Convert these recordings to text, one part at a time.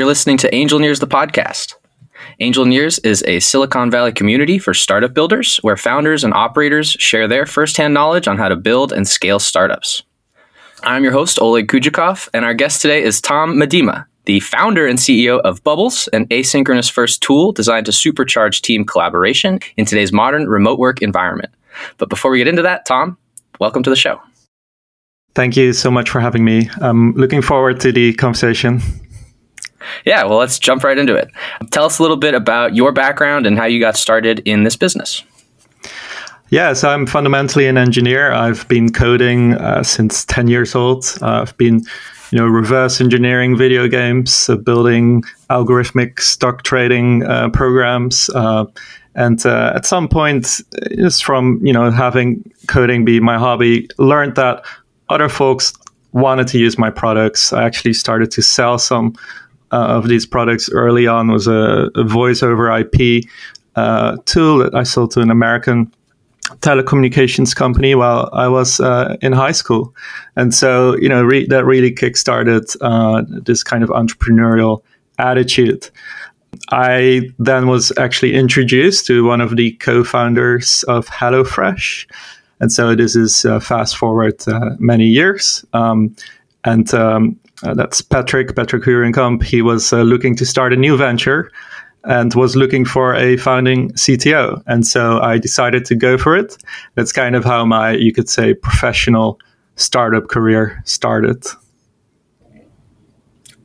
You're listening to Angelneers, the podcast. Angelneers is a Silicon Valley community for startup builders where founders and operators share their firsthand knowledge on how to build and scale startups. I'm your host, Oleg Kujakov, and our guest today is Tom Medema, the founder and CEO of Bubbles, an asynchronous first tool designed to supercharge team collaboration in today's modern remote work environment. But before we get into that, Tom, welcome to the show. Thank you so much for having me. I'm looking forward to the conversation. Yeah, well, let's jump right into it. Tell us a little bit about your background and how you got started in this business. Yeah, so I'm fundamentally an engineer. I've been coding uh, since 10 years old. Uh, I've been, you know, reverse engineering video games, so building algorithmic stock trading uh, programs. Uh, and uh, at some point, just from, you know, having coding be my hobby, learned that other folks wanted to use my products. I actually started to sell some uh, of these products early on was a, a voice over IP uh, tool that I sold to an American telecommunications company while I was uh, in high school. And so, you know, re- that really kickstarted uh, this kind of entrepreneurial attitude. I then was actually introduced to one of the co founders of HelloFresh. And so this is uh, fast forward uh, many years. Um, and um, uh, that's Patrick, Patrick Hurenkamp. He was uh, looking to start a new venture and was looking for a founding CTO. And so I decided to go for it. That's kind of how my, you could say, professional startup career started.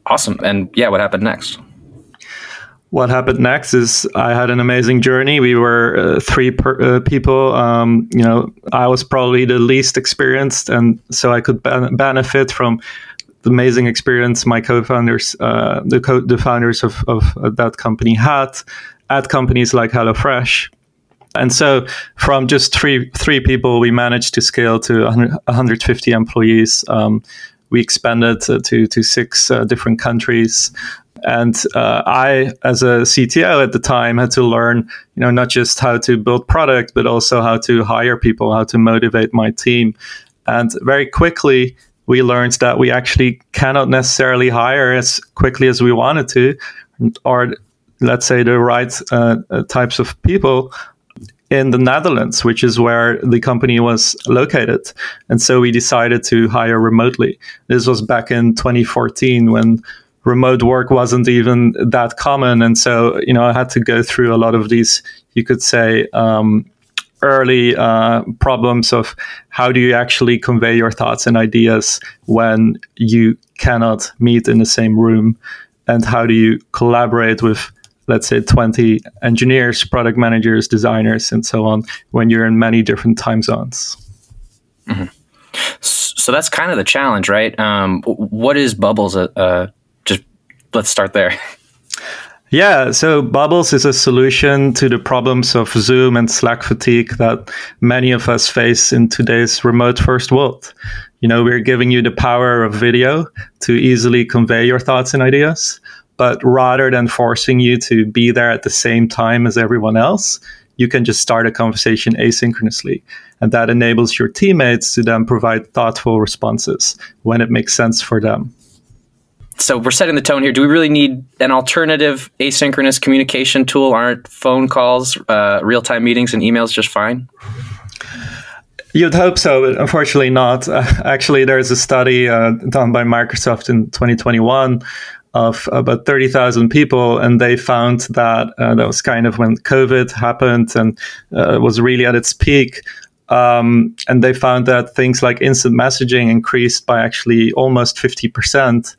Awesome. And yeah, what happened next? What happened next is I had an amazing journey. We were uh, three per, uh, people. Um, you know, I was probably the least experienced, and so I could ben- benefit from amazing experience my co-founders, uh, the, co- the founders of, of that company had at companies like HelloFresh. And so, from just three three people, we managed to scale to 100, 150 employees. Um, we expanded to to six uh, different countries, and uh, I, as a CTO at the time, had to learn, you know, not just how to build product, but also how to hire people, how to motivate my team. And very quickly, we learned that we actually cannot necessarily hire as quickly as we wanted to, or let's say the right uh, uh, types of people in the Netherlands, which is where the company was located. And so we decided to hire remotely. This was back in 2014 when remote work wasn't even that common. And so, you know, I had to go through a lot of these, you could say, um, early uh, problems of how do you actually convey your thoughts and ideas when you cannot meet in the same room? And how do you collaborate with let's say 20 engineers product managers designers and so on when you're in many different time zones? Mm-hmm. so that's kind of the challenge right? Um, what is bubbles uh, uh, just let's start there Yeah, so Bubbles is a solution to the problems of Zoom and Slack fatigue that many of us face in today's remote first world. You know, we're giving you the power of video to easily convey your thoughts and ideas, but rather than forcing you to be there at the same time as everyone else, you can just start a conversation asynchronously. And that enables your teammates to then provide thoughtful responses when it makes sense for them so we're setting the tone here. Do we really need an alternative asynchronous communication tool? Aren't phone calls, uh, real time meetings, and emails just fine? You'd hope so, but unfortunately not. Uh, actually, there's a study uh, done by Microsoft in 2021 of about 30,000 people, and they found that uh, that was kind of when COVID happened and uh, was really at its peak. Um, and they found that things like instant messaging increased by actually almost 50%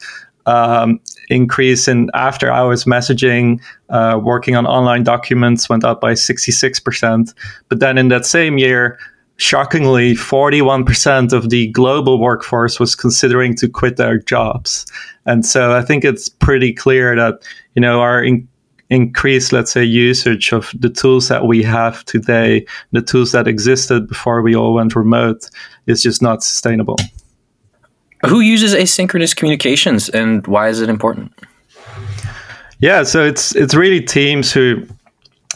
um, increase in after hours messaging, uh, working on online documents went up by 66%. But then in that same year, shockingly, 41% of the global workforce was considering to quit their jobs. And so I think it's pretty clear that, you know, our in- increased, let's say, usage of the tools that we have today, the tools that existed before we all went remote, is just not sustainable. Who uses asynchronous communications and why is it important? Yeah, so it's it's really teams who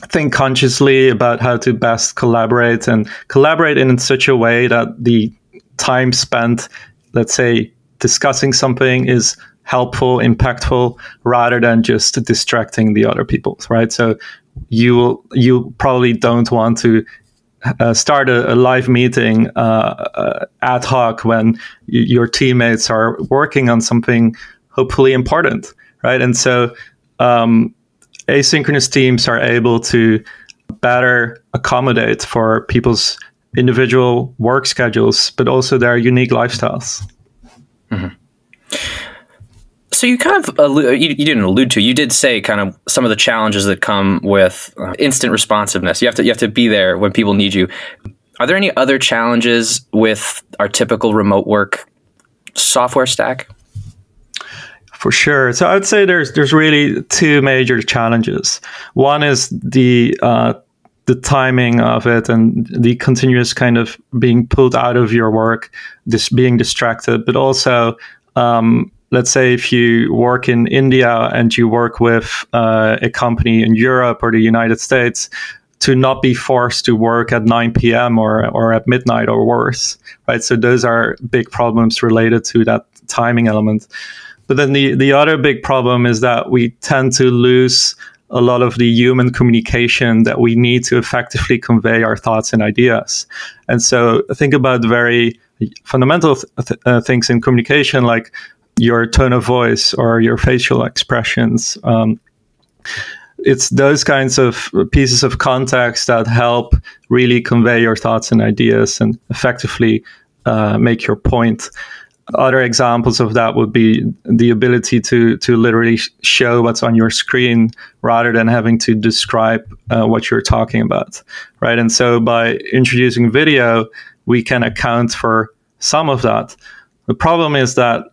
think consciously about how to best collaborate and collaborate in such a way that the time spent, let's say, discussing something is helpful, impactful, rather than just distracting the other people, right? So you will, you probably don't want to uh, start a, a, live meeting uh, uh, ad hoc when y- your teammates are working on something hopefully important, right? And so um, asynchronous teams are able to better accommodate for people's individual work schedules, but also their unique lifestyles. Mm-hmm. So you kind of you, you, didn't allude to you did say kind of some of the challenges that come with uh, instant responsiveness. You have to you have to be there when people need you. Are there any other challenges with our typical remote work software stack? For sure. So I'd say there's there's really two major challenges. One is the uh, the timing of it and the continuous kind of being pulled out of your work, this being distracted, but also um, let's say if you work in India and you work with uh, a company in Europe or the United States, to not be forced to work at 9 p.m. or or at midnight or worse, right? So those are big problems related to that timing element. But then the the other big problem is that we tend to lose a lot of the human communication that we need to effectively convey our thoughts and ideas. And so think about very fundamental th- uh, things in communication like your tone of voice or your facial expressions. Um, it's those kinds of pieces of context that help really convey your thoughts and ideas and effectively uh, make your point. Other examples of that would be the ability to to literally show what's on your screen rather than having to describe uh, what you're talking about, right? And so by introducing video, we can account for some of that. The problem is that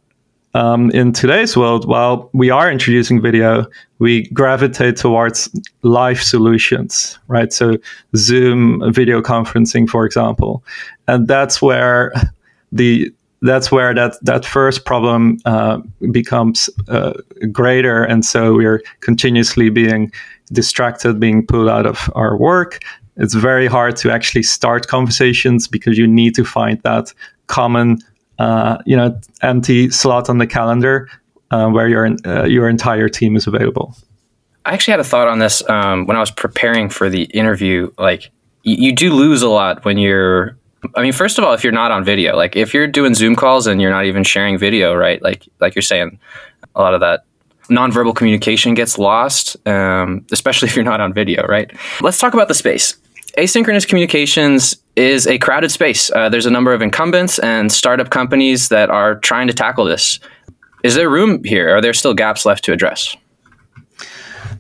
um, in today's world, while we are introducing video, we gravitate towards live solutions, right? So Zoom video conferencing, for example, and that's where the that's where that that first problem uh, becomes uh, greater, and so we're continuously being distracted, being pulled out of our work. It's very hard to actually start conversations because you need to find that common uh, you know, empty slot on the calendar uh, where your uh, your entire team is available. I actually had a thought on this um, when I was preparing for the interview. Like, y- you do lose a lot when you're. I mean, first of all, if you're not on video, like if you're doing Zoom calls and you're not even sharing video, right? Like, like you're saying, a lot of that nonverbal communication gets lost, um, especially if you're not on video, right? Let's talk about the space asynchronous communications is a crowded space. Uh, there's a number of incumbents and startup companies that are trying to tackle this. Is there room here? Are there still gaps left to address?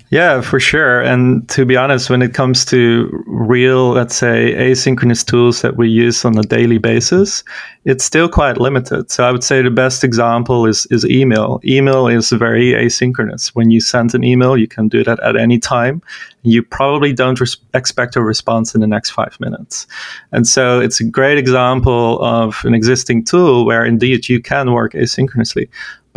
Yeah, for sure. And to be honest, when it comes to real, let's say, asynchronous tools that we use on a daily basis, it's still quite limited. So I would say the best example is, is email. Email is very asynchronous. When you send an email, you can do that at any time. You probably don't res- expect a response in the next five minutes. And so it's a great example of an existing tool where indeed you can work asynchronously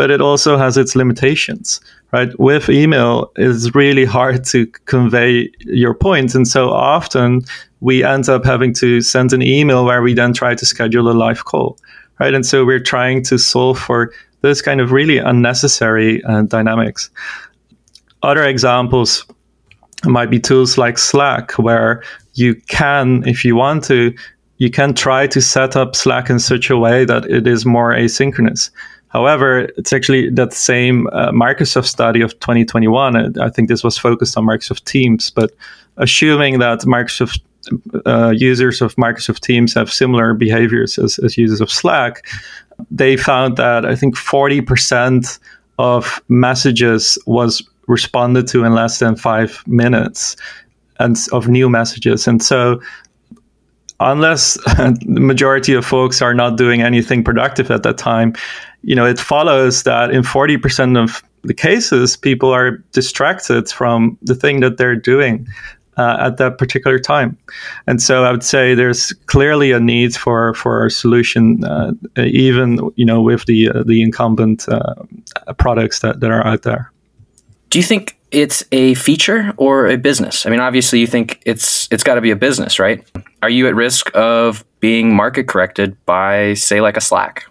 but it also has its limitations, right? With email, it's really hard to convey your points. And so often we end up having to send an email where we then try to schedule a live call, right? And so we're trying to solve for those kind of really unnecessary uh, dynamics. Other examples might be tools like Slack, where you can, if you want to, you can try to set up Slack in such a way that it is more asynchronous. However, it's actually that same uh, Microsoft study of 2021. I think this was focused on Microsoft Teams, but assuming that Microsoft uh, users of Microsoft Teams have similar behaviors as, as users of Slack, they found that I think 40% of messages was responded to in less than five minutes and of new messages. And so unless the majority of folks are not doing anything productive at that time, you know, it follows that in 40% of the cases, people are distracted from the thing that they're doing uh, at that particular time. And so I would say there's clearly a need for, for a solution, uh, even, you know, with the, uh, the incumbent uh, products that, that are out there. Do you think it's a feature or a business? I mean, obviously, you think it's it's got to be a business, right? Are you at risk of being market corrected by, say, like a Slack?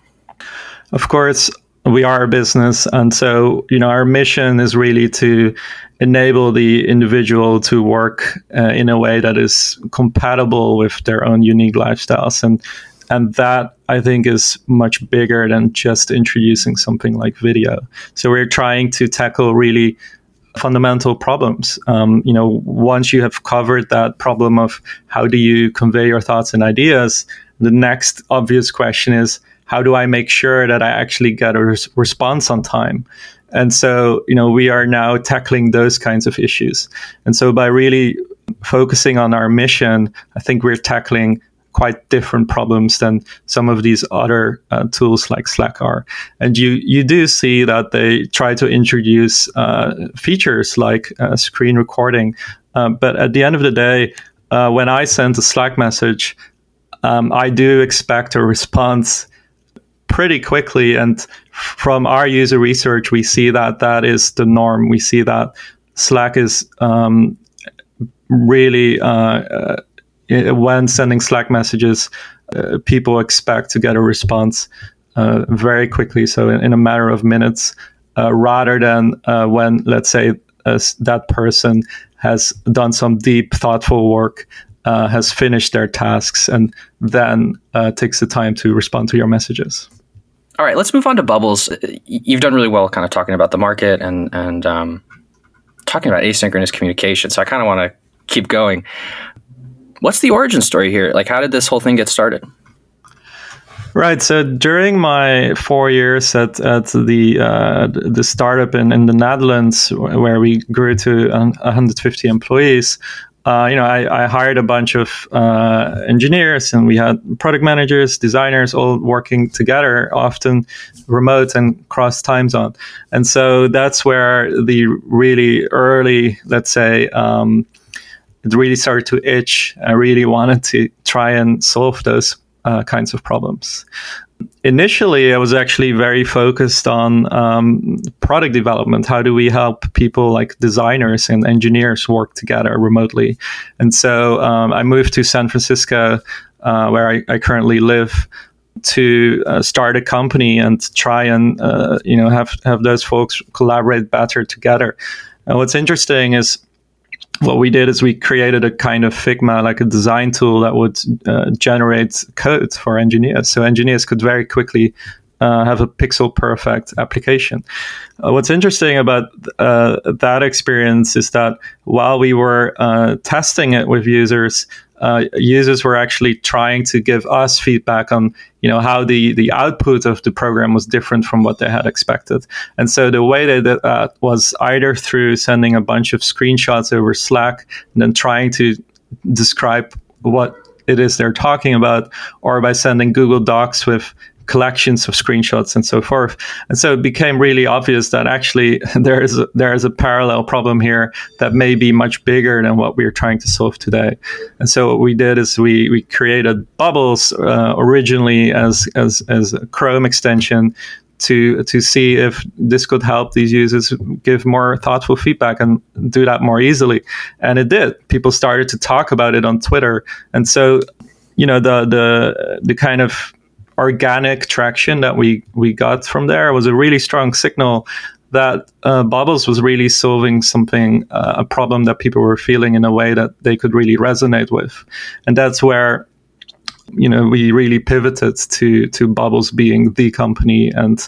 Of course, we are a business, and so you know our mission is really to enable the individual to work uh, in a way that is compatible with their own unique lifestyles and and that I think is much bigger than just introducing something like video. So we're trying to tackle really fundamental problems. Um, you know, once you have covered that problem of how do you convey your thoughts and ideas, the next obvious question is how do I make sure that I actually get a res- response on time? And so, you know, we are now tackling those kinds of issues. And so by really focusing on our mission, I think we're tackling quite different problems than some of these other uh, tools like Slack are. And you you do see that they try to introduce uh, features like uh, screen recording, uh, but at the end of the day, uh, when I send a Slack message, um, I do expect a response pretty quickly. And from our user research, we see that that is the norm. We see that Slack is um, really uh, when sending Slack messages, uh, people expect to get a response uh, very quickly, so in, in, a matter of minutes, uh, rather than uh, when, let's say, that person has done some deep, thoughtful work, uh, has finished their tasks, and then uh, takes the time to respond to your messages. All right, let's move on to bubbles. You've done really well, kind of talking about the market and and um, talking about asynchronous communication. So I kind of want to keep going. What's the origin story here? Like, how did this whole thing get started? Right. So during my four years at, at the uh, the startup in, in the Netherlands, where we grew to 150 employees, uh, you know, I, I, hired a bunch of uh, engineers, and we had product managers, designers, all working together, often remote and cross time zone. And so that's where the really early, let's say, um, it really started to itch. I really wanted to try and solve those uh, kinds of problems. Initially, I was actually very focused on um, product development. How do we help people like designers and engineers work together remotely? And so um, I moved to San Francisco, uh, where I, I, currently live, to uh, start a company and try and uh, you know have have those folks collaborate better together. And what's interesting is what we did is we created a kind of Figma, like a design tool that would uh, generate code for engineers. So engineers could very quickly uh, have a pixel perfect application. Uh, what's interesting about uh, that experience is that while we were uh, testing it with users, uh, users were actually trying to give us feedback on you know how the the output of the program was different from what they had expected. And so the way they did that was either through sending a bunch of screenshots over slack and then trying to describe what it is they're talking about or by sending google docs with collections of screenshots and so forth. And so it became really obvious that actually there is a, there is a parallel problem here that may be much bigger than what we're trying to solve today. And so what we did is we we created Bubbles uh, originally as as as a Chrome extension to to see if this could help these users give more thoughtful feedback and do that more easily and it did people started to talk about it on twitter and so you know the the the kind of organic traction that we we got from there. Was a really strong signal that uh, Bubbles was really solving something, uh, a problem that people were feeling in a way that they could really resonate with, and that's where you know we really pivoted to to Bubbles being the company, and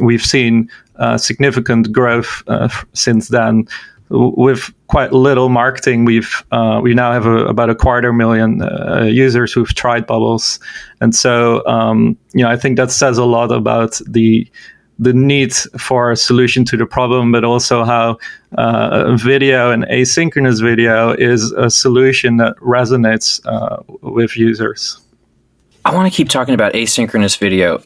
we've seen uh, significant growth uh, since then with quite little marketing, we've uh, we now have a, about a quarter million uh, users who've tried Bubbles, and so um, you know I think that says a lot about the the need for a solution to the problem, but also how uh, video and asynchronous video is a solution that resonates uh, with users. I want to keep talking about asynchronous video.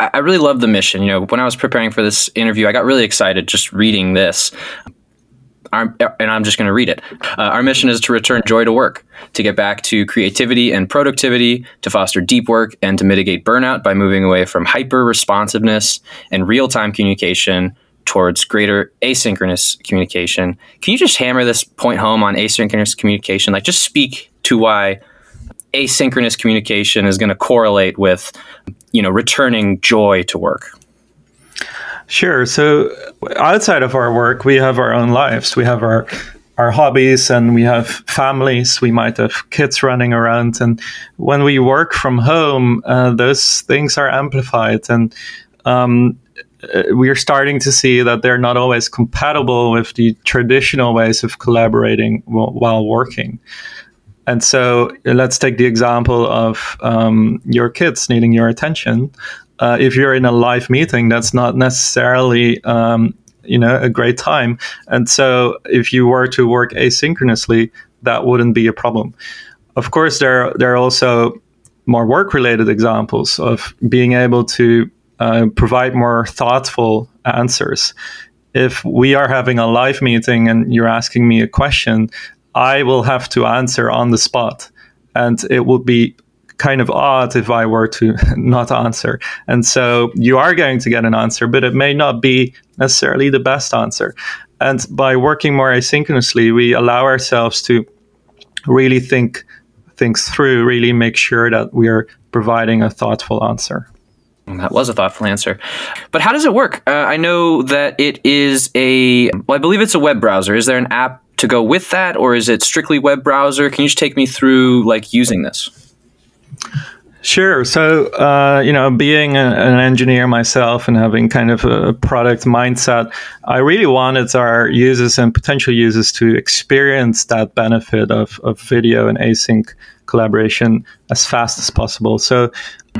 I really love the mission. You know, when I was preparing for this interview, I got really excited just reading this. Our, and I'm just going to read it. Uh, our mission is to return joy to work, to get back to creativity and productivity, to foster deep work, and to mitigate burnout by moving away from hyper responsiveness and real time communication towards greater asynchronous communication. Can you just hammer this point home on asynchronous communication? Like, just speak to why asynchronous communication is going to correlate with, you know, returning joy to work. Sure. So outside of our work, we have our own lives. We have our our hobbies and we have families. We might have kids running around, and when we work from home, uh, those things are amplified, and um, uh, we are starting to see that they're not always compatible with the traditional ways of collaborating while working. And so let's take the example of um, your kids needing your attention. Uh, if you're in a live meeting, that's not necessarily um, you know a great time. And so if you were to work asynchronously, that wouldn't be a problem. Of course, there there are also more work related examples of being able to uh, provide more thoughtful answers. If we are having a live meeting and you're asking me a question, I will have to answer on the spot. And it would be kind of odd if I were to not answer. And so you are going to get an answer, but it may not be necessarily the best answer. And by working more asynchronously, we allow ourselves to really think things through, really make sure that we are providing a thoughtful answer. That was a thoughtful answer. But how does it work? Uh, I know that it is a, well, I believe it's a web browser. Is there an app to go with that, or is it strictly web browser? Can you just take me through like using this? Sure. So, uh, you know, being a, an engineer myself and having kind of a product mindset, I really wanted our users and potential users to experience that benefit of, of video and async collaboration as fast as possible. So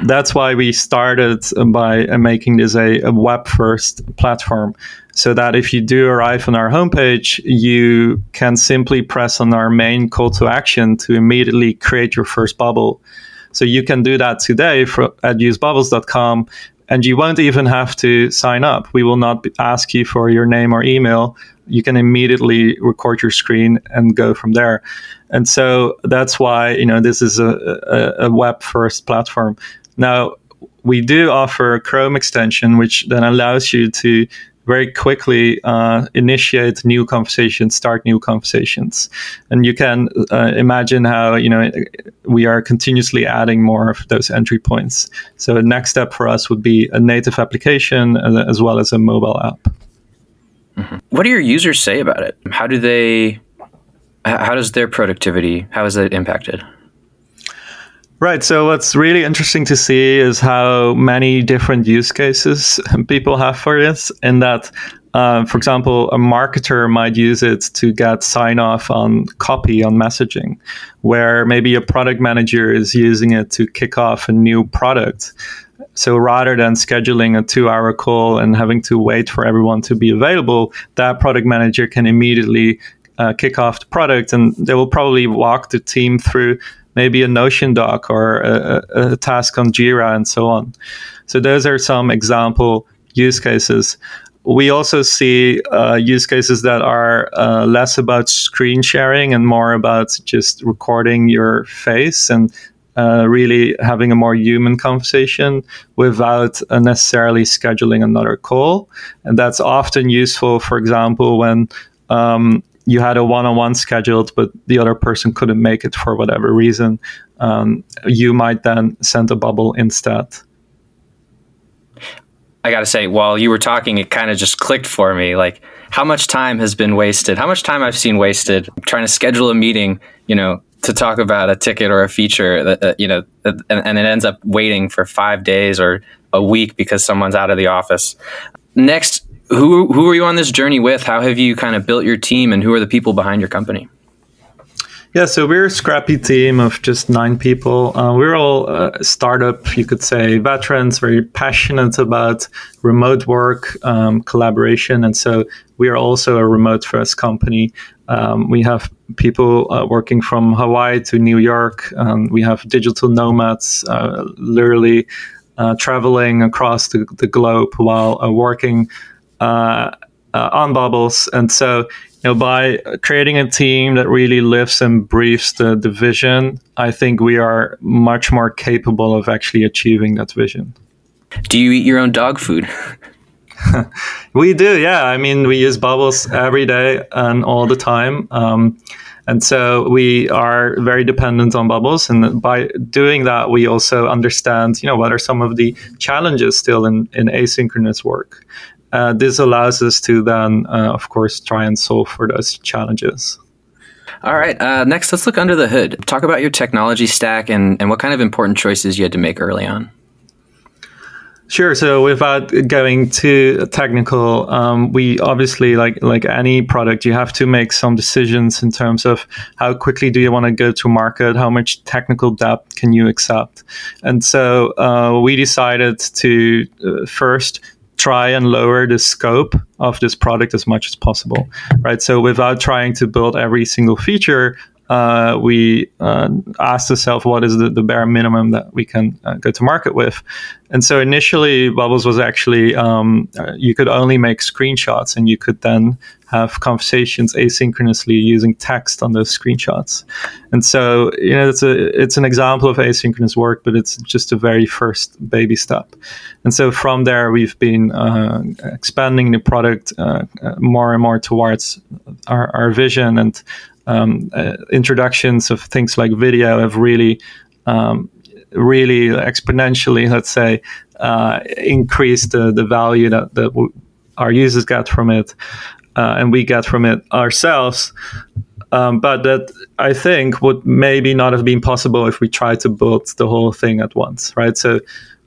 that's why we started by making this a, a web first platform so that if you do arrive on our homepage, you can simply press on our main call to action to immediately create your first bubble. So you can do that today for, at usebubbles.com and you won't even have to sign up. We will not ask you for your name or email. You can immediately record your screen and go from there. And so that's why, you know, this is a, a, a web first platform. Now, we do offer a Chrome extension, which then allows you to very quickly uh, initiate new conversations, start new conversations, and you can uh, imagine how you know we are continuously adding more of those entry points. So the next step for us would be a native application uh, as well as a mobile app. Mm-hmm. What do your users say about it? How do they? How does their productivity? How is it impacted? Right. So what's really interesting to see is how many different use cases people have for this. In that, uh, for example, a marketer might use it to get sign off on copy on messaging, where maybe a product manager is using it to kick off a new product. So rather than scheduling a two hour call and having to wait for everyone to be available, that product manager can immediately uh, kick off the product and they will probably walk the team through maybe a Notion doc or a, a task on Jira and so on. So those are some example use cases. We also see uh, use cases that are uh, less about screen sharing and more about just recording your face and uh, really having a more human conversation without necessarily scheduling another call. And that's often useful, for example, when um, you had a one-on-one scheduled, but the other person couldn't make it for whatever reason, um, you might then send a bubble instead. I got to say, while you were talking, it kind of just clicked for me. Like, how much time has been wasted? How much time I've seen wasted trying to schedule a meeting, you know, to talk about a ticket or a feature that, uh, you know, and, and it ends up waiting for five days or a week because someone's out of the office. Next, who who are you on this journey with? How have you kind of built your team, and who are the people behind your company? Yeah, so we're a scrappy team of just nine people. Uh, we're all uh, startup, you could say, veterans, very passionate about remote work, um, collaboration, and so we are also a remote first company. Um, we have people uh, working from Hawaii to New York. Um, we have digital nomads, uh, literally uh, traveling across the, the globe while uh, working on bubbles. And so, you know, by creating a team that really lives and breathes the, the vision, I think we are much more capable of actually achieving that vision. Do you eat your own dog food? we do, yeah. I mean, we use bubbles every day and all the time. Um, And so we are very dependent on bubbles. And by doing that, we also understand, you know, what are some of the challenges still in, in asynchronous work. Uh, this allows us to then, uh, of course, try and solve for those challenges. All right. Uh, next, let's look under the hood. Talk about your technology stack and, and what kind of important choices you had to make early on. Sure. So without going too technical, um, we obviously like like any product, you have to make some decisions in terms of how quickly do you want to go to market, how much technical depth can you accept, and so uh, we decided to uh, first try and lower the scope of this product as much as possible, right? So without trying to build every single feature, uh, we uh, asked ourselves what is the, the, bare minimum that we can uh, go to market with. And so initially, Bubbles was actually um, uh, you could only make screenshots, and you could then have conversations asynchronously using text on those screenshots. And so you know it's a it's an example of asynchronous work, but it's just a very first baby step. And so from there, we've been uh, expanding the product uh, more and more towards our, our vision and um, uh, introductions of things like video have really, um, really exponentially, let's say, uh, increased the, the value that, that w- our users get from it uh, and we get from it ourselves. Um, but that I think would maybe not have been possible if we tried to build the whole thing at once, right? So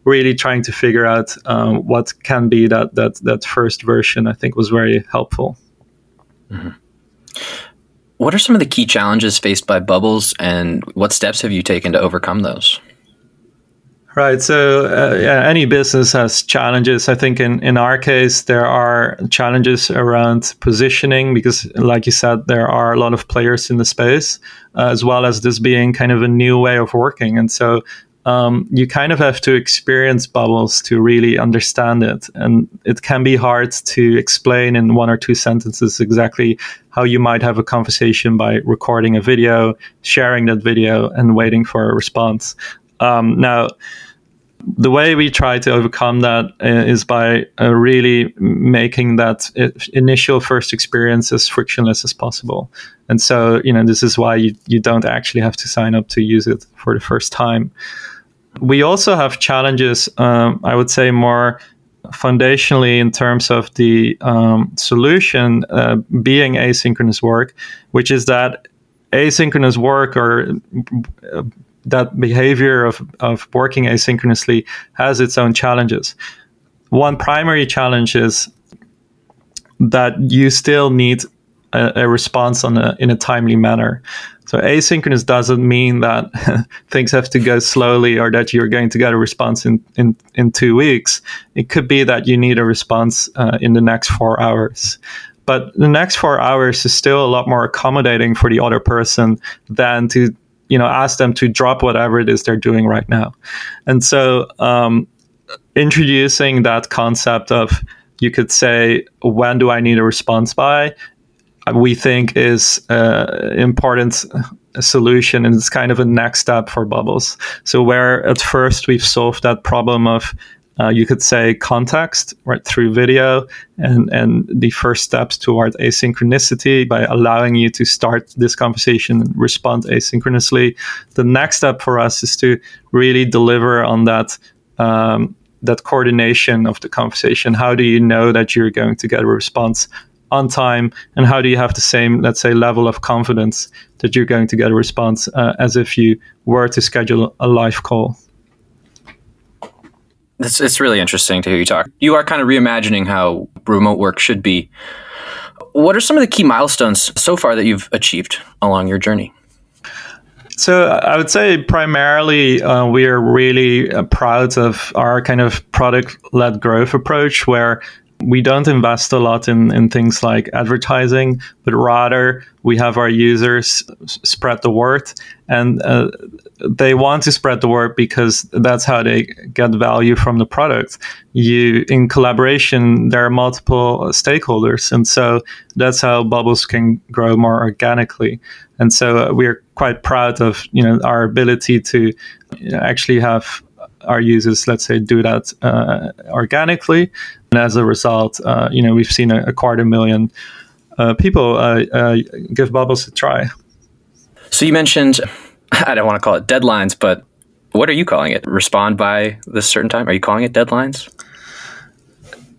really trying to figure out um, what can be that that that first version, I think was very helpful. Mm-hmm. What are some of the key challenges faced by Bubbles, and what steps have you taken to overcome those? Right. So, uh, yeah, any business has challenges. I think in, in our case, there are challenges around positioning because, like you said, there are a lot of players in the space, uh, as well as this being kind of a new way of working. And so, um, you kind of have to experience bubbles to really understand it. And it can be hard to explain in one or two sentences exactly how you might have a conversation by recording a video, sharing that video, and waiting for a response. Um, now, the way we try to overcome that uh, by uh, really making that initial first experience as frictionless as possible. And so, you know, this is why you, you don't actually have to sign up to use it for the first time. We also have challenges, um, I would say, more foundationally in terms of the um, solution uh, being asynchronous work, which is that asynchronous work or uh, that behavior of, of working asynchronously has its own challenges. One primary challenge is that you still need a, a response on a, in a timely manner. So asynchronous doesn't mean that things have to go slowly or that you're going to get a response in, in, in two weeks. It could be that you need a response uh, in the next four hours. But the next four hours is still a lot more accommodating for the other person than to you know ask them to drop whatever it is they're doing right now. And so um, introducing that concept of you could say when do I need a response by we think is uh, important solution and it's kind of a next step for bubbles so where at first we've solved that problem of uh, you could say context right through video and and the first steps toward asynchronicity by allowing you to start this conversation and respond asynchronously. The next step for us is to really deliver on that um, that coordination of the conversation. How do you know that you're going to get a response on time? And how do you have the same let's say level of confidence that you're going to get a response uh, as if you were to schedule a live call it's, it's really interesting to hear you talk. You are kind of reimagining how remote work should be. What are some of the key milestones so far that you've achieved along your journey? So I would say primarily uh, we are really uh, proud of our kind of product-led growth approach, where we don't invest a lot in, in things like advertising, but rather we have our users spread the word. And uh, they want to spread the word because that's how they get value from the product. You, in collaboration, there are multiple stakeholders. And so that's how Bubbles can grow more organically. And so uh, we're quite proud of you know our ability to actually have our users, let's say, do that uh, organically. And as a result, uh, you know, we've seen a, a quarter million uh, people uh, uh, give Bubbles a try. So you mentioned, I don't want to call it deadlines, but what are you calling it? Respond by this certain time? Are you calling it deadlines?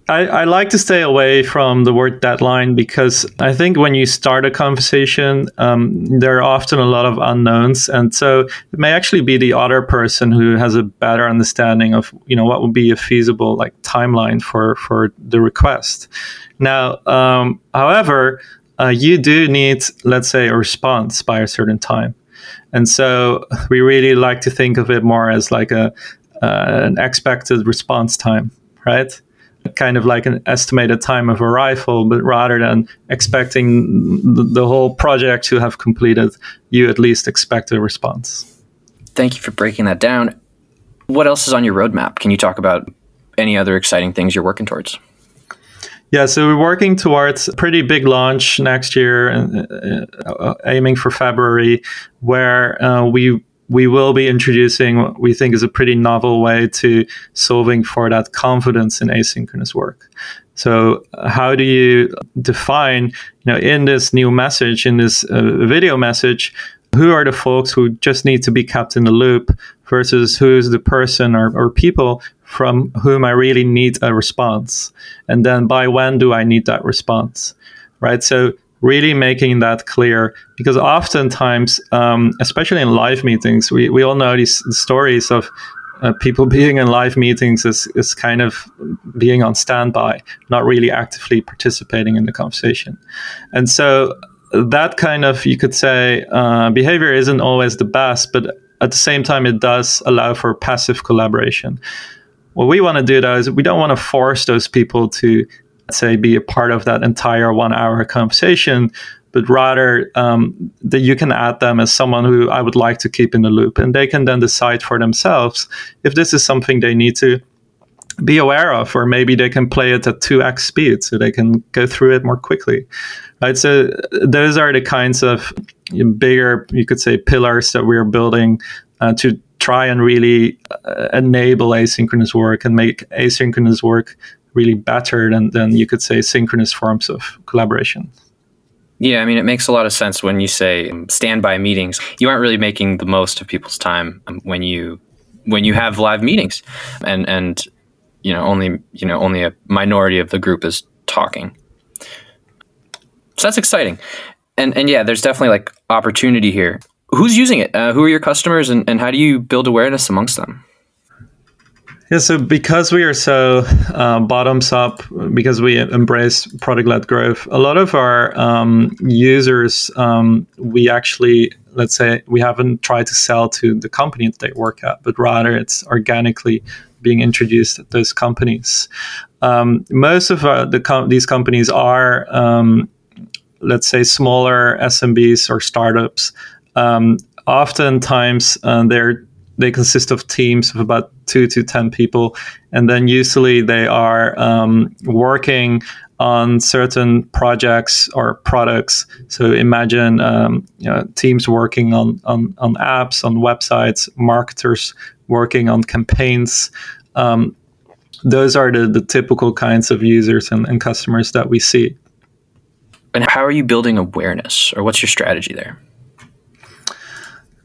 I, I, like to stay away from the word deadline because I think when you start a conversation, um, there are often a lot of unknowns, and so it may actually be the other person who has a better understanding of you know what would be a feasible like timeline for for the request. Now, um, however, uh, you do need let's say a response by a certain time, and so we really like to think of it more as like a uh, an expected response time, right? Kind of like an estimated time of arrival, but rather than expecting the whole project to have completed, you at least expect a response. Thank you for breaking that down. What else is on your roadmap? Can you talk about any other exciting things you're working towards? Yeah, so we're working towards a pretty big launch next year, uh, uh, aiming for February, where uh, we we will be introducing what we think is a pretty novel way to solving for that confidence in asynchronous work. So, how do you define, you know, in this new message, in this uh, video message, who are the folks who just need to be kept in the loop versus who's the person or, or people from whom I really need a response? And then by when do I need that response? Right. So, really making that clear because oftentimes um, especially in live meetings we, we all know these stories of uh, people being in live meetings is, is kind of being on standby not really actively participating in the conversation. And so that kind of you could say uh, behavior isn't always the best but at the same time it does allow for passive collaboration. What we want to do though is we don't want to force those people to say be a part of that entire one hour conversation but rather um, that you can add them as someone who I would like to keep in the loop. And they can then decide for themselves if this is something they need to be aware of, or maybe they can play it at 2x speed so they can go through it more quickly. Right. So those are the kinds of bigger, you could say, pillars that we're building uh, to try and really uh, enable asynchronous work and make asynchronous work really better than, than you could say synchronous forms of collaboration. Yeah, I mean, it makes a lot of sense when you say standby meetings. You aren't really making the most of people's time um, when you when you have live meetings, and and you know only you know only a minority of the group is talking. So that's exciting, and and yeah, there's definitely like opportunity here. Who's using it? Uh, who are your customers, and, and how do you build awareness amongst them? Yeah, so because we are so uh, bottoms up, because we embrace product led growth, a lot of our um, users, um, we actually, let's say, we haven't tried to sell to the company that they work at, but rather it's organically being introduced at those companies. Um, most of uh, the com- these companies are, um, let's say, smaller SMBs or startups. Um, oftentimes, uh, they're they consist of teams of about two to 10 people. And then usually they are um, working on certain projects or products. So imagine um, you know, teams working on, on, on apps, on websites, marketers working on campaigns. Um, those are the, the typical kinds of users and, and customers that we see. And how are you building awareness, or what's your strategy there?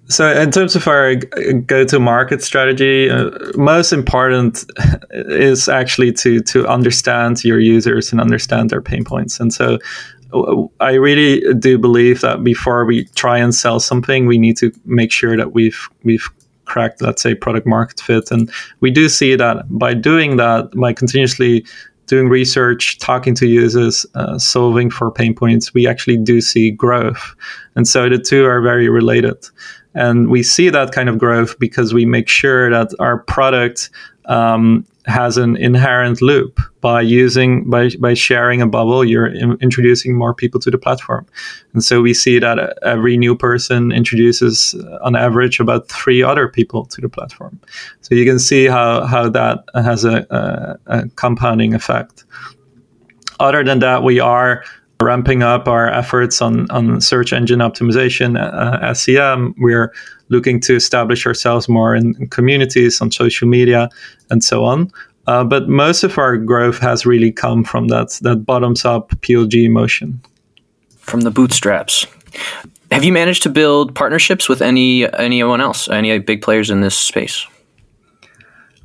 So, in terms of our go-to-market strategy, uh, most important is actually to to understand your users and understand their pain points. And so, I really do believe that before we try and sell something, we need to make sure that we've we've cracked, let's say, product market fit. And we do see that by doing that, by continuously doing research, talking to users, uh, solving for pain points, we actually do see growth. And so the two are very related. And we see that kind of growth because we make sure that our product um, has an inherent loop by using by by sharing a bubble you're in, introducing more people to the platform. And so we see that every new person introduces uh, on average about three other people to the platform. So you can see how how that has a, a, a compounding effect. Other than that we are ramping up our efforts on, on search engine optimization, uh, SEM. We're looking to establish ourselves more in, in communities on social media and so on. Uh, but most of our growth has really come from that that bottoms up PLG motion. From the bootstraps. Have you managed to build partnerships with any anyone else, any big players in this space?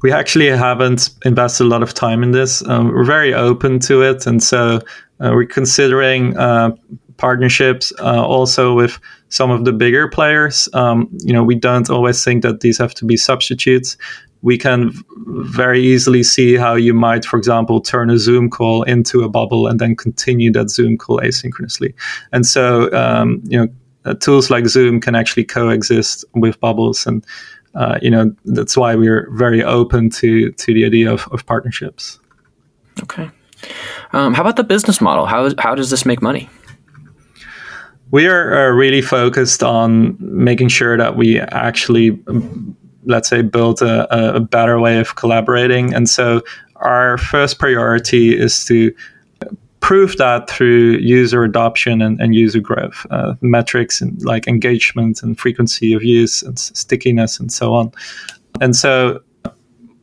We actually haven't invested a lot of time in this. Um, we're very open to it, and so uh, we're considering uh, partnerships uh, also with some of the bigger players. Um, you know, we don't always think that these have to be substitutes. We can very easily see how you might, for example, turn a Zoom call into a bubble and then continue that Zoom call asynchronously. And so, um, you know, uh, tools like Zoom can actually coexist with bubbles, and uh, you know that's why we're very open to to the idea of, of partnerships. Okay. Um, how about the business model? How how does this make money? we are uh, really focused on making sure that we actually let's say build a, a, better way of collaborating and so our first priority is to prove that through user adoption and, and user growth uh, metrics and like engagement and frequency of use and stickiness and so on and so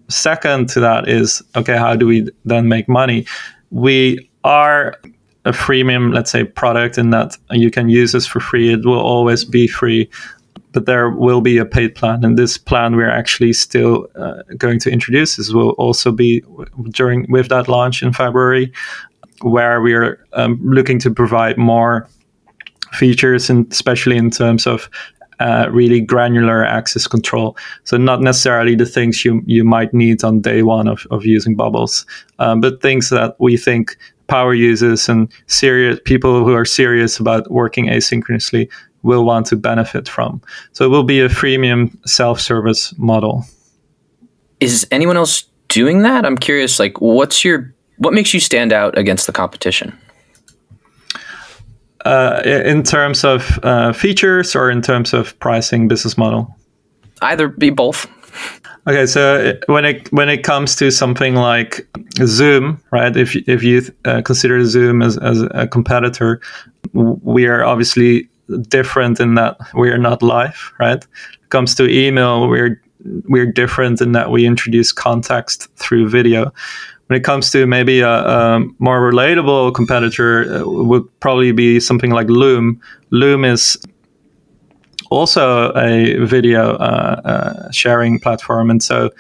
second to that is okay how do we then make money we are a freemium, let's say, product in that you can use this for free. It will always be free, but there will be a paid plan. And this plan we're actually still uh, going to introduce. This will also be during with that launch in February, where we are um, looking to provide more features, and especially in terms of uh, really granular access control. So not necessarily the things you you might need on day one of, of using Bubbles, um, but things that we think power users and serious people who are serious about working asynchronously will want to benefit from. So it will be a freemium self-service model. Is anyone else doing that? I'm curious like what's your what makes you stand out against the competition? Uh, in terms of uh, features or in terms of pricing business model? Either be both. Okay, so when it when it comes to something like Zoom, right? If if you uh, consider Zoom as, as a competitor, we are obviously different in that we are not live, right? It comes to email, we're we're different in that we introduce context through video. When it comes to maybe a, a more relatable competitor, uh, would probably be something like Loom. Loom is also a video uh, uh, sharing platform, and so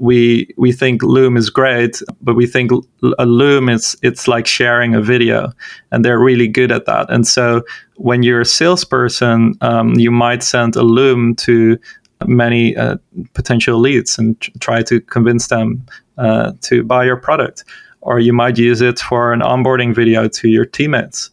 we we think Loom is great, but we think a Loom is it's like sharing a video, and they're really good at that. And so when you're a salesperson, um, you might send a Loom to many uh, potential leads and try to convince them uh, to buy your product, or you might use it for an onboarding video to your teammates.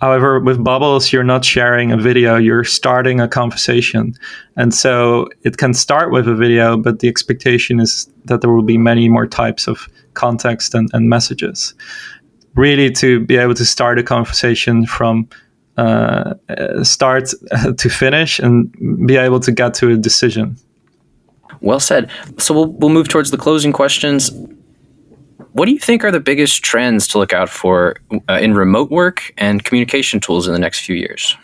However, with Bubbles, you're not sharing a video, you're starting a conversation. And so it can start with a video, but the expectation is that there will be many more types of context and, and messages. Really, to be able to start a conversation from uh, start to finish and be able to get to a decision. Well said. So we'll, we'll move towards the closing questions. What do you think are the biggest trends to look out for uh, in remote work and communication tools in the next few years?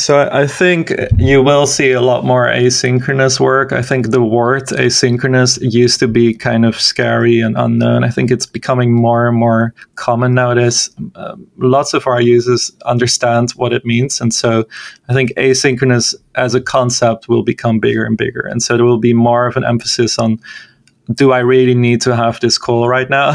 So I think you will see a lot more asynchronous work. I think the word asynchronous used to be kind of scary and unknown. I think it's becoming more and more common nowadays. Uh, lots of our users understand what it means, and so I think asynchronous as a concept will become bigger and bigger. And so there will be more of an emphasis on do I really need to have this call right now?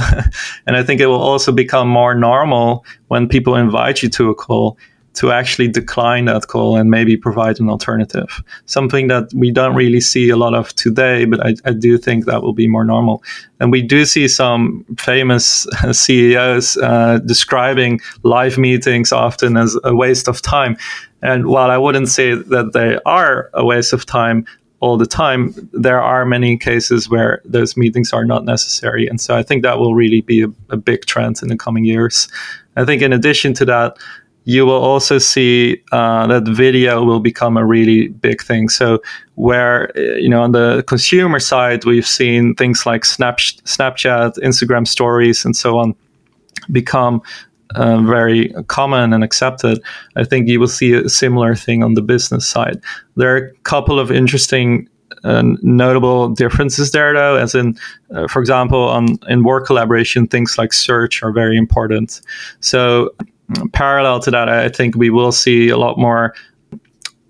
and I think it will also become more normal when people invite you to a call to actually decline that call and maybe provide an alternative. Something that we don't really see a lot of today, but I, I do think that will be more normal. And we do see some famous CEOs uh, describing live meetings often as a waste of time. And while I wouldn't say that they are a waste of time, all the time, there are many cases where those meetings are not necessary. And so I think that will really be a, a big trend in the coming years. I think in addition to that, you will also see uh, that video will become a really big thing. So, where you know on the consumer side, we've seen things like Snap, Snapchat, Instagram Stories, and so on become uh, very common and accepted, I think you will see a similar thing on the business side. There are a couple of interesting and uh, notable differences there, though, as in, uh, for example, on in work collaboration, things like search are very important. So parallel to that, I think we will see a lot more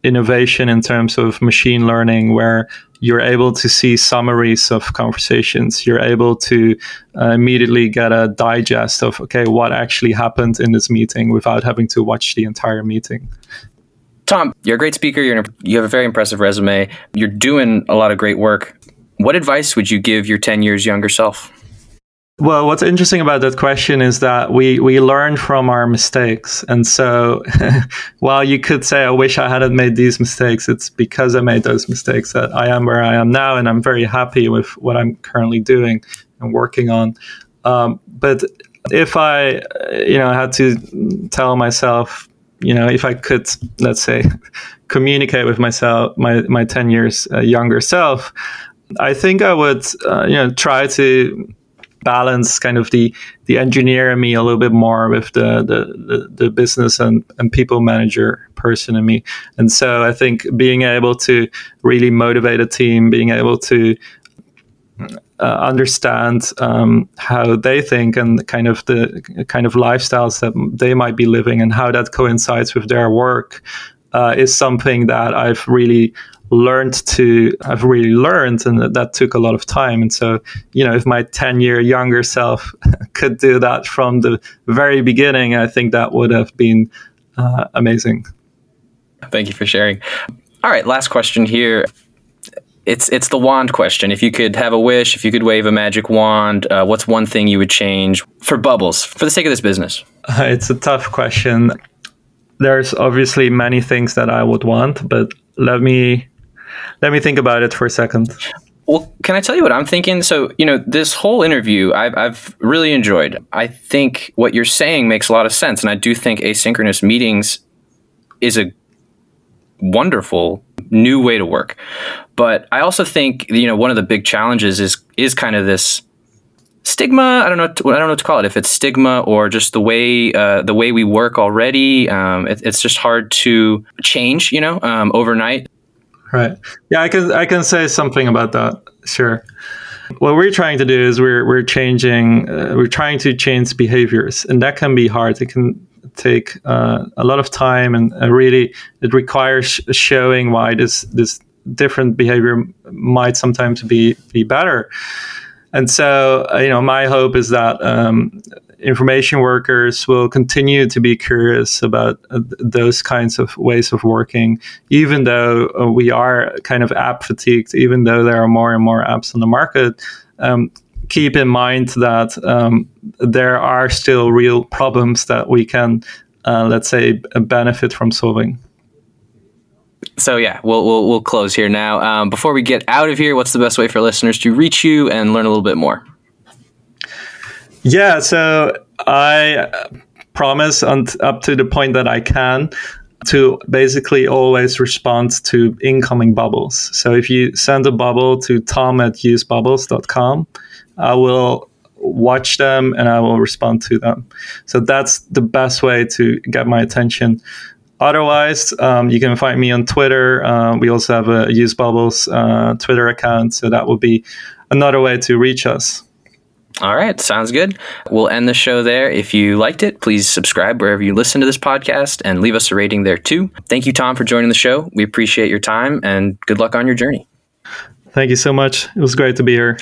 innovation in terms of machine learning where you're able to see summaries of conversations. You're able to uh, immediately get a digest of okay what actually happened in this meeting without having to watch the entire meeting. Tom you're a great speaker. You're you have a very impressive resume. You're doing a lot of great work. What advice would you give your 10 years younger self well, what's interesting about that question is that we, we learn from our mistakes. And so while you could say, I wish I hadn't made these mistakes, it's because I made those mistakes that I am where I am now. And I'm very happy with what I'm currently doing and working on. Um, but if I, you know, had to tell myself, you know, if I could, let's say, communicate with myself, my, my 10 years uh, younger self, I think I would, uh, you know, try to balance kind of the the engineer in me a little bit more with the the, the, the business and, and people manager person in me. And so I think being able to really motivate a team, being able to uh, understand um, how they think and kind of the kind of lifestyles that they might be living and how that coincides with their work uh, is something that I've really learned to I've really learned and that, took a lot of time and so you know if my 10 year younger self could do that from the very beginning I think that would have been uh, amazing thank you for sharing all right last question here it's it's the wand question. If you could have a wish, if you could wave a magic wand, uh, what's one thing you would change for bubbles for the sake of this business? Uh, it's a tough question. There's obviously many things that I would want, but let me let me think about it for a second. Well, can I tell you what I'm thinking? So, you know, this whole interview I've, I've really enjoyed. I think what you're saying makes a lot of sense. And I do think asynchronous meetings is a wonderful new way to work. But I also think, you know, one of the big challenges is is kind of this stigma. I don't know. I don't know what to call it. If it's stigma or just the way uh, the way we work already, um, it, it's just hard to change. You know, um, overnight. Right. Yeah, I can I can say something about that. Sure. What we're trying to do is we're we're changing uh, we're trying to change behaviors, and that can be hard. It can take uh, a lot of time, and uh, really it requires showing why this this different behavior might sometimes be be better. And so, uh, you know, my hope is that um, information workers will continue to be curious about uh, those kinds of ways of working, even though uh, we are kind of app fatigued, even though there are more and more apps on the market. Um, keep in mind that um, there are still real problems that we can, uh, let's say, benefit from solving. So yeah, we'll, we'll we'll close here now. Um, before we get out of here, what's the best way for listeners to reach you and learn a little bit more? Yeah, so I promise on t- up to the point that I can to basically always respond to incoming bubbles. So if you send a bubble to tom at usebubbles.com, I will watch them and I will respond to them. So that's the best way to get my attention. Otherwise, um, you can find me on Twitter. Uh, we also have a Use Bubbles uh, Twitter account, so that would be another way to reach us. All right, sounds good. We'll end the show there. If you liked it, please subscribe wherever you listen to this podcast and leave us a rating there too. Thank you, Tom, for joining the show. We appreciate your time and good luck on your journey. Thank you so much. It was great to be here.